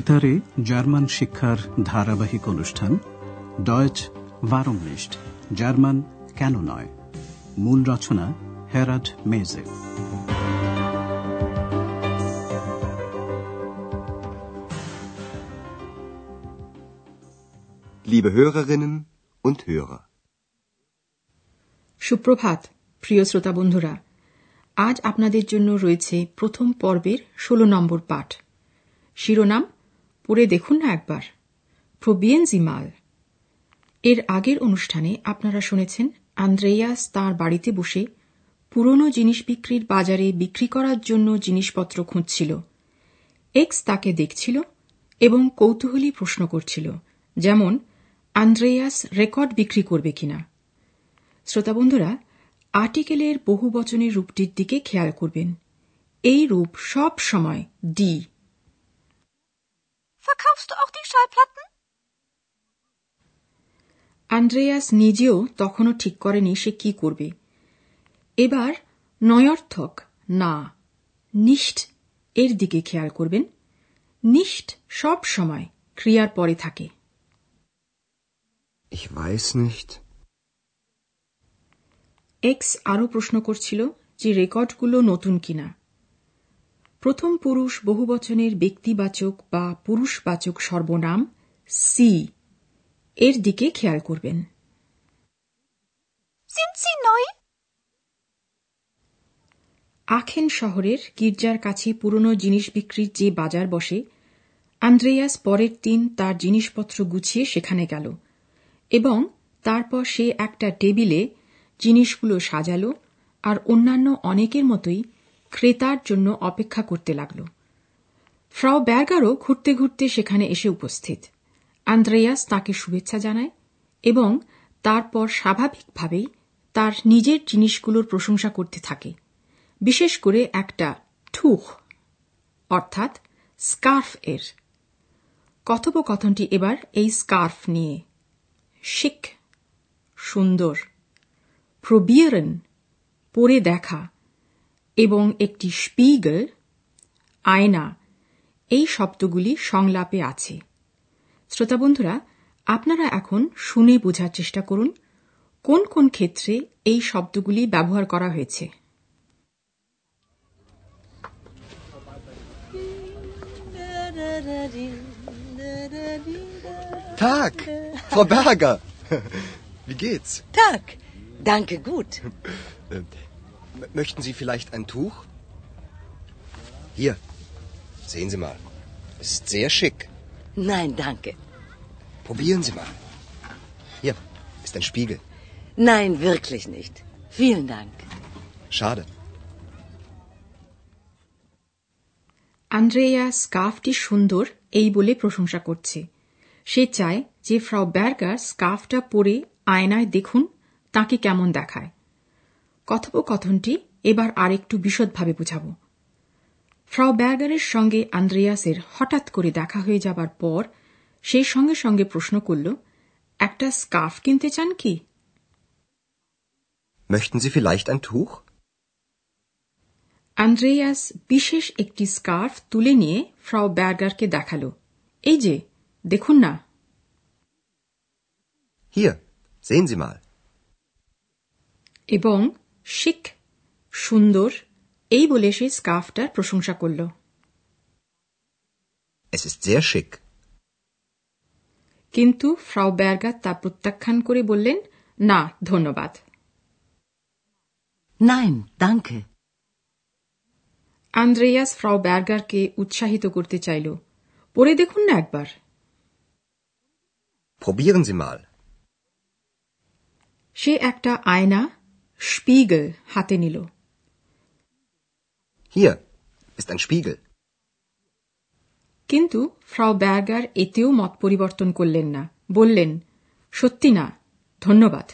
বেতারে জার্মান শিক্ষার ধারাবাহিক অনুষ্ঠান ডয়েচ ভারমনিস্ট জার্মান কেন নয়? মূল রচনা হেরাড মেজে Liebe Hörerinnen und Hörer. সুপ্রভাত প্রিয় শ্রোতা বন্ধুরা। আজ আপনাদের জন্য রয়েছে প্রথম পর্বের ষোলো নম্বর পাঠ। শিরোনাম পড়ে দেখুন না একবার। প্রবিয়েনজিমাল এর আগের অনুষ্ঠানে আপনারা শুনেছেন, আন্দ্রেয়াস তার বাড়িতে বসে পুরনো জিনিস বিক্রির বাজারে বিক্রি করার জন্য জিনিসপত্র খুঁজছিল। এক্স তাকে দেখছিল এবং কৌতূহলী প্রশ্ন করছিল, যেমন, আন্দ্রেয়াস রেকর্ড বিক্রি করবে কিনা? শ্রোতাবন্ধুরা আর্টিকেলের বহু বচনের রূপটির দিকে খেয়াল করবেন। এই রূপ সব সময় ডি Verkaufst du auch die Schallplatten? Andreas নিজেও তখনও ঠিক করেনি সে কি করবে এবার নয়র্থক না নিষ্ঠ এর দিকে খেয়াল করবেন নিষ্ঠ সব সময় ক্রিয়ার পরে থাকে Ich weiß nicht. এক্স আরও প্রশ্ন করছিল যে রেকর্ডগুলো নতুন কিনা প্রথম পুরুষ বহুবচনের ব্যক্তিবাচক বা পুরুষবাচক সর্বনাম সি এর দিকে খেয়াল করবেন। আখেন শহরের গির্জার কাছে পুরনো জিনিস বিক্রির যে বাজার বসে আন্দ্রেয়াস পরের দিন তার জিনিসপত্র গুছিয়ে সেখানে গেল এবং তারপর সে একটা টেবিলে জিনিসগুলো সাজালো আর অন্যান্য অনেকের মতোই ক্রেতার জন্য অপেক্ষা করতে লাগল। ফ্রাও ব্যার্গারও ঘুরতে ঘুরতে সেখানে এসে উপস্থিত। আন্দ্রেয়াস তাকে শুভেচ্ছা জানায় এবং তারপর স্বাভাবিকভাবেই তার নিজের জিনিসগুলোর প্রশংসা করতে থাকে, বিশেষ করে একটা ঠুখ অর্থাৎ স্কার্ফ এর। কথোপকথনটি এবার এই স্কার্ফ নিয়ে। শিক সুন্দর, প্রবিয়ারন, পরে দেখা। এবং একটি স্পিগল আয়না এই শব্দগুলি সংলাপে আছে শ্রোতা বন্ধুরা আপনারা এখন শুনে বোঝার চেষ্টা করুন কোন কোন ক্ষেত্রে এই শব্দগুলি ব্যবহার করা হয়েছে Tag, Frau Berger. Wie geht's? Tag. Danke, gut. Äh, m- möchten Sie vielleicht ein Tuch? Hier, sehen Sie mal. Es ist sehr schick. Nein, danke. Probieren Sie mal. Hier ist ein Spiegel. Nein, wirklich nicht. Vielen Dank. Schade. Andrea স্কার্ফটি সুন্দর এই বলে প্রশংসা করছে সে চায় যে Frau Berger স্কার্ফটা পরে আয়নায় দেখুন তাকে কেমন দেখায় কথোপকথনটি এবার আরেকটু বিশদভাবে বুঝাব ফ্রাও ব্যার্গারের সঙ্গে আন্দ্রেয়াসের হঠাৎ করে দেখা হয়ে যাবার পর সেই সঙ্গে সঙ্গে প্রশ্ন করল একটা স্কার্ফ কিনতে চান কি Möchten Sie vielleicht ein Tuch? Andreas বিশেষ একটি স্কার্ফ তুলে নিয়ে ফ্রাও ব্যার্গারকে দেখাল এই যে দেখুন না Hier, sehen Sie mal. এবং শিক সুন্দর এই বলে সে স্কার্ফটার প্রশংসা করল Es ist sehr schick. কিন্তু ফ্রাও ব্যার্গার তা প্রত্যাখ্যান করে বললেন না ধন্যবাদ Nein, danke. আন্দ্রেয়াস ফ্রাও ব্যার্গারকে উৎসাহিত করতে চাইল পড়ে দেখুন না একবার Probieren Sie mal. সে একটা আয়না স্পিগল হাতে নিল Hier ist ein Spiegel. কিন্তু ফ্রাও ব্যার্গার এতেও মত পরিবর্তন করলেন না বললেন সত্যি না ধন্যবাদ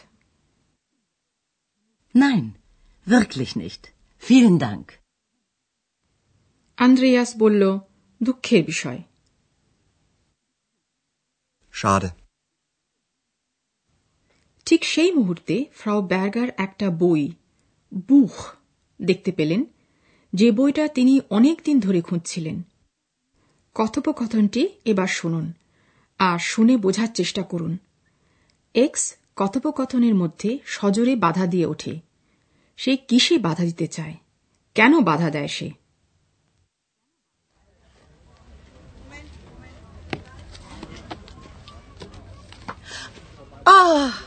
Nein, wirklich nicht. Vielen Dank. Andreas বলল দুঃখের বিষয় Schade. ঠিক সেই মুহূর্তে ফ্রাও ব্যার্গার একটা বই বুখ দেখতে পেলেন যে বইটা তিনি অনেক দিন ধরে খুঁজছিলেন। কথোপকথনটি এবার শুনুন আর শুনে বোঝার চেষ্টা করুন। এক্স কথোপকথনের মধ্যে সজোরে বাধা দিয়ে ওঠে। সে কিসে বাধা দিতে চায়? কেন বাধা দেয় সে? Oh,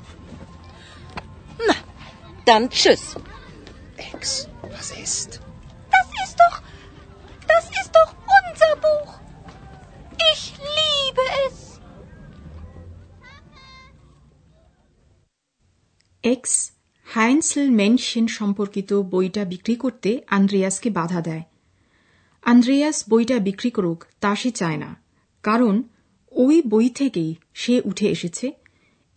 Dann tschüss. Ex, was ist? Das ist doch. Das ist doch unser Buch. Ich liebe es. Ex হাইন্সেল মেনশন সম্পর্কিত বইটা বিক্রি করতে আন্দ্রেয়াসকে বাধা দেয় আন্দ্রেয়াস বইটা বিক্রি করুক তা সে চায় না কারণ ওই বই থেকেই সে উঠে এসেছে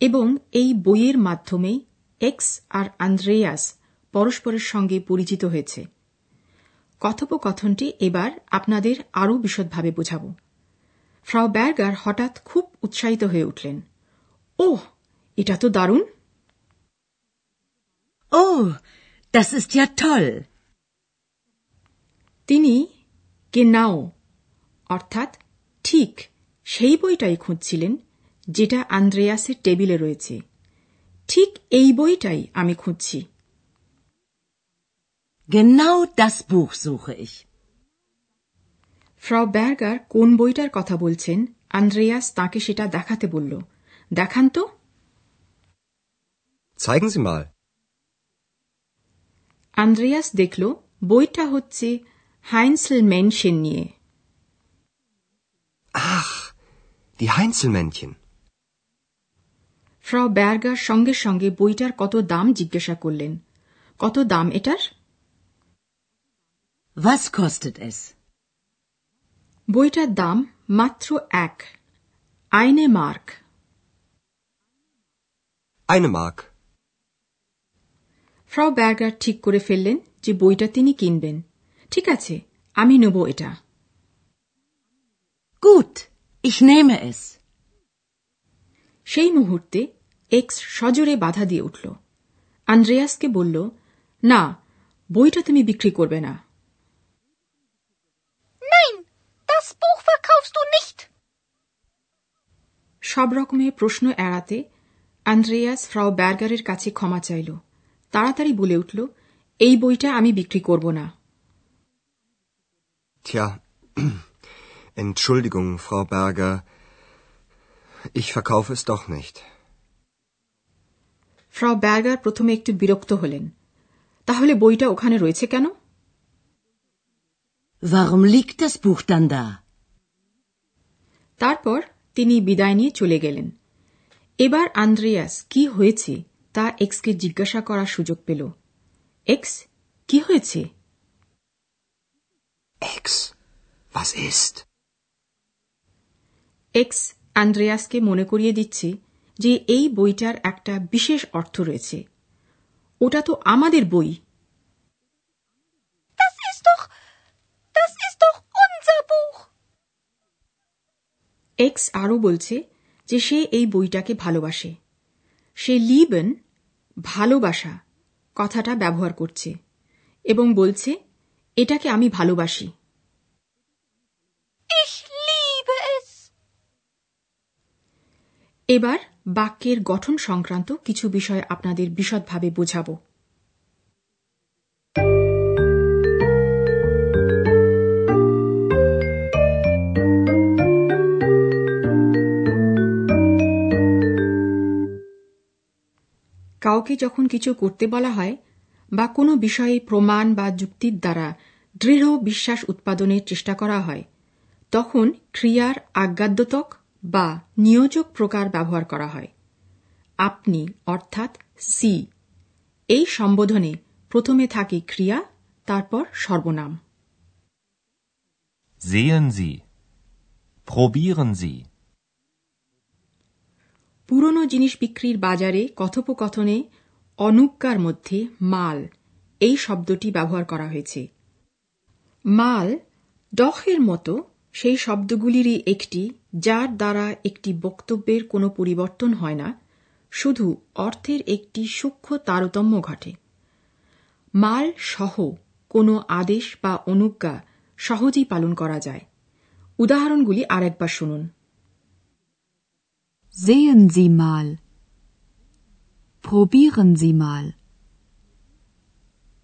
এবং এই বইয়ের মাধ্যমেই এক্স আর আন্দ্রেয়াস পরস্পরের সঙ্গে পরিচিত হয়েছে। কথোপকথনটি এবার আপনাদের আরও বিশদভাবে বোঝাব। ফ্রাও ব্যার্গার হঠাৎ খুব উৎসাহিত হয়ে উঠলেন। ওহ এটা তো দারুণ! Oh, das ist ja toll. তিনি কেনাও অর্থাৎ ঠিক সেই বইটাই খুঁজছিলেন যেটা আন্দ্রেয়াসের টেবিলে রয়েছে। ঠিক এই বইটাই আমি খুঁজছি Genau das Buch suche ich. Frau Berger কোন বইটার কথা বলছেন আন্দ্রেয়াস তাকে সেটা দেখাতে বলল দেখান তো Zeigen Sie mal. আন্দ্রেয়াস দেখল বইটা হচ্ছে হাইন্সেল মেনশন নিয়ে Ach, die Heinzelmännchen. ফ্রাও ব্যার্গার সঙ্গে সঙ্গে বইটার কত দাম জিজ্ঞাসা করলেন কত দাম এটার Was kostet es? বইটার দাম মাত্র এক আইনে মার্ক Eine Mark. ফ্রাও ব্যার্গার ঠিক করে ফেললেন যে বইটা তিনি কিনবেন ঠিক আছে আমি নেব এটা Gut, ich nehme es. সেই মুহূর্তে এক্স সজোরে বাধা দিয়ে উঠল আন্দ্রেয়াসকে বলল না বইটা তুমি বিক্রি করবে না Nein, das Buch verkaufst du nicht. সব রকমের প্রশ্ন এড়াতে আন্দ্রেয়াস ফ্রাও ব্যার্গারের কাছে ক্ষমা চাইল তাড়াতাড়ি বলে উঠল এই বইটা আমি বিক্রি করব না Tja, Entschuldigung, Frau Berger. Ich verkaufe es doch nicht. Frau Berger প্রথমে একটু বিরক্ত হলেন তাহলে বইটা ওখানে রয়েছে কেন Warum liegt das Buch dann da? তারপর তিনি বিদায় নিয়ে চলে গেলেন এবার আন্দ্রেয়াস কি হয়েছে তা এক্সকে জিজ্ঞাসা করার সুযোগ পেল এক্স কি হয়েছে Ex, was ist? এক্স আন্দ্রেয়াসকে মনে করিয়ে দিচ্ছে যে এই বইটার একটা বিশেষ অর্থ রয়েছে। ওটা তো আমাদের বই. এক্স আরও বলছে যে সে এই বইটাকে ভালোবাসে। সে লিবেন ভালোবাসা কথাটা ব্যবহার করছে এবং বলছে এটাকে আমি ভালোবাসি Ich liebe es. এবার বাক্যের গঠন সংক্রান্ত কিছু বিষয় আপনাদের বিশদভাবে বোঝাব। কাউকে যখন কিছু করতে বলা হয় বা কোনো বিষয়ে প্রমাণ বা যুক্তির দ্বারা দৃঢ় বিশ্বাস উৎপাদনের চেষ্টা করা হয়, তখন ক্রিয়ার আজ্ঞাদ্যতক বা নিয়োজক প্রকার ব্যবহার করা হয় আপনি অর্থাৎ সি এই সম্বোধনে প্রথমে থাকে ক্রিয়া তারপর সর্বনাম Sehen Sie. Probieren Sie. পুরনো জিনিস বিক্রির বাজারে কথোপকথনে অনুজ্ঞার মধ্যে মাল এই শব্দটি ব্যবহার করা হয়েছে মাল ডহের মতো সেই শব্দগুলিরই একটি যার দ্বারা একটি বক্তব্যের কোনো পরিবর্তন হয় না শুধু অর্থের একটি সূক্ষ্ম তারতম্য ঘটে মাল সহ কোনো আদেশ বা অনুজ্ঞা সহজেই পালন করা যায় উদাহরণগুলি আরেকবার শুনুন Sehen Sie mal. Probieren Sie mal.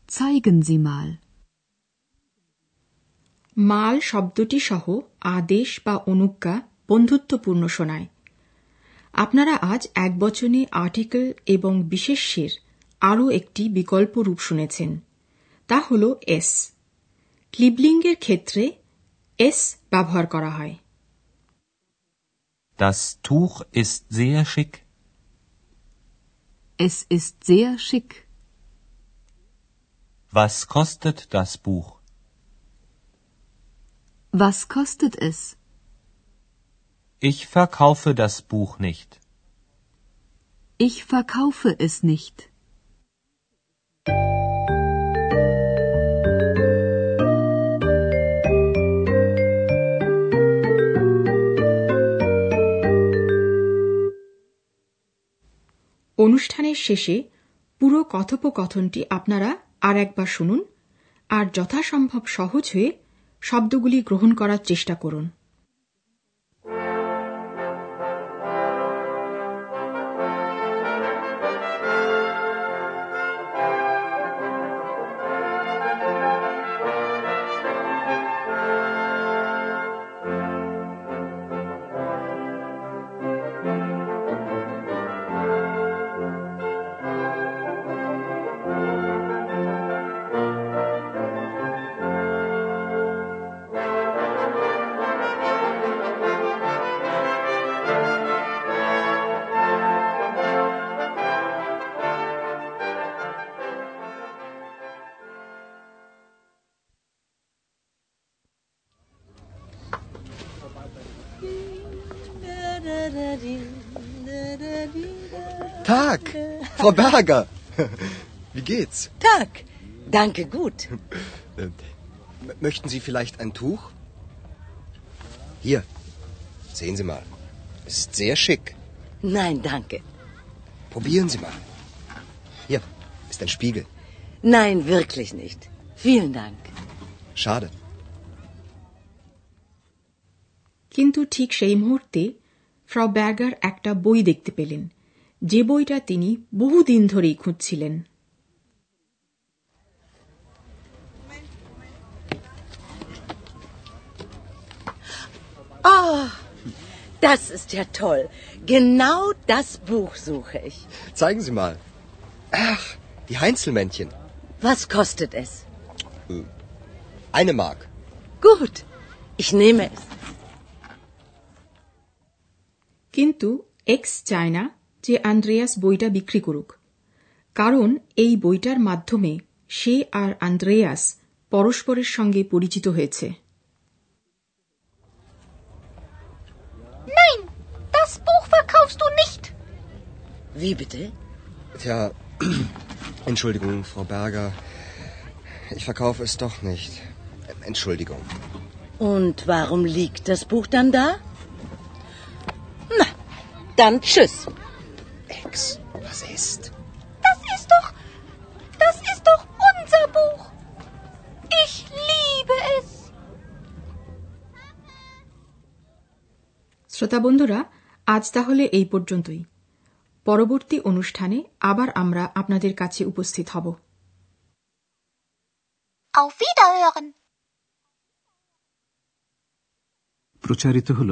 Zeigen Sie mal. মাল শব্দটি সহ আদেশ বা অনুজ্ঞা বন্ধুত্বপূর্ণ শোনায় আপনারা আজ এক বচনে আর্টিকেল এবং বিশেষ্যের আরও একটি বিকল্প রূপ শুনেছেন তা হল এস ক্লিবলিঙ্গের ক্ষেত্রে এস ব্যবহার করা হয় Das Tuch ist sehr schick. Es ist sehr schick. Was kostet das Buch? Was kostet es? Ich verkaufe das Buch nicht. Ich verkaufe es nicht. অনুষ্ঠানের শেষে পুরো কথোপকথনটি আপনারা আর একবার শুনুন আর যথাসম্ভব সহজ হয়ে শব্দগুলি গ্রহণ করার চেষ্টা করুন Tag, Frau Berger. Wie geht's? Tag. Danke, gut. Äh, m- möchten Sie vielleicht ein Tuch? Hier, sehen Sie mal. Ist sehr schick. Nein, danke. Probieren Sie mal. Hier ist ein Spiegel. Nein, wirklich nicht. Vielen Dank. Schade. কিন্তু ঠিক সেই মুহূর্তে ফ্রাউ ব্যাগার একটা বই দেখতে পেলেন যে বইটা তিনি বহুদিন ধরেই খুঁজছিলেন Oh, das ist ja toll. Genau das Buch suche ich. Zeigen Sie mal. Ach, die Heinzelmännchen. Was kostet es? Eine Mark. Gut, ich nehme es. কিন্তু এক্স চায় না যে আন্দ্রেয়াস বইটা বিক্রি করুক কারণ এই বইটার মাধ্যমে সে আর আন্দ্রেয়াস পরস্পরের সঙ্গে পরিচিত হয়েছে Nein, das Buch verkaufst du nicht. Wie bitte? Tja, Entschuldigung, Frau Berger. Ich verkaufe es doch nicht. Entschuldigung. Und warum liegt das Buch dann da? Dann tschüss. Ex, was ist? Das ist doch. Das ist doch unser Buch. Ich liebe es. শ্রোতা বন্ধুরা আজ তাহলে এই পর্যন্তই পরবর্তী অনুষ্ঠানে আবার আমরা আপনাদের কাছে উপস্থিত হব Auf Wiederhören. প্রচারিত হল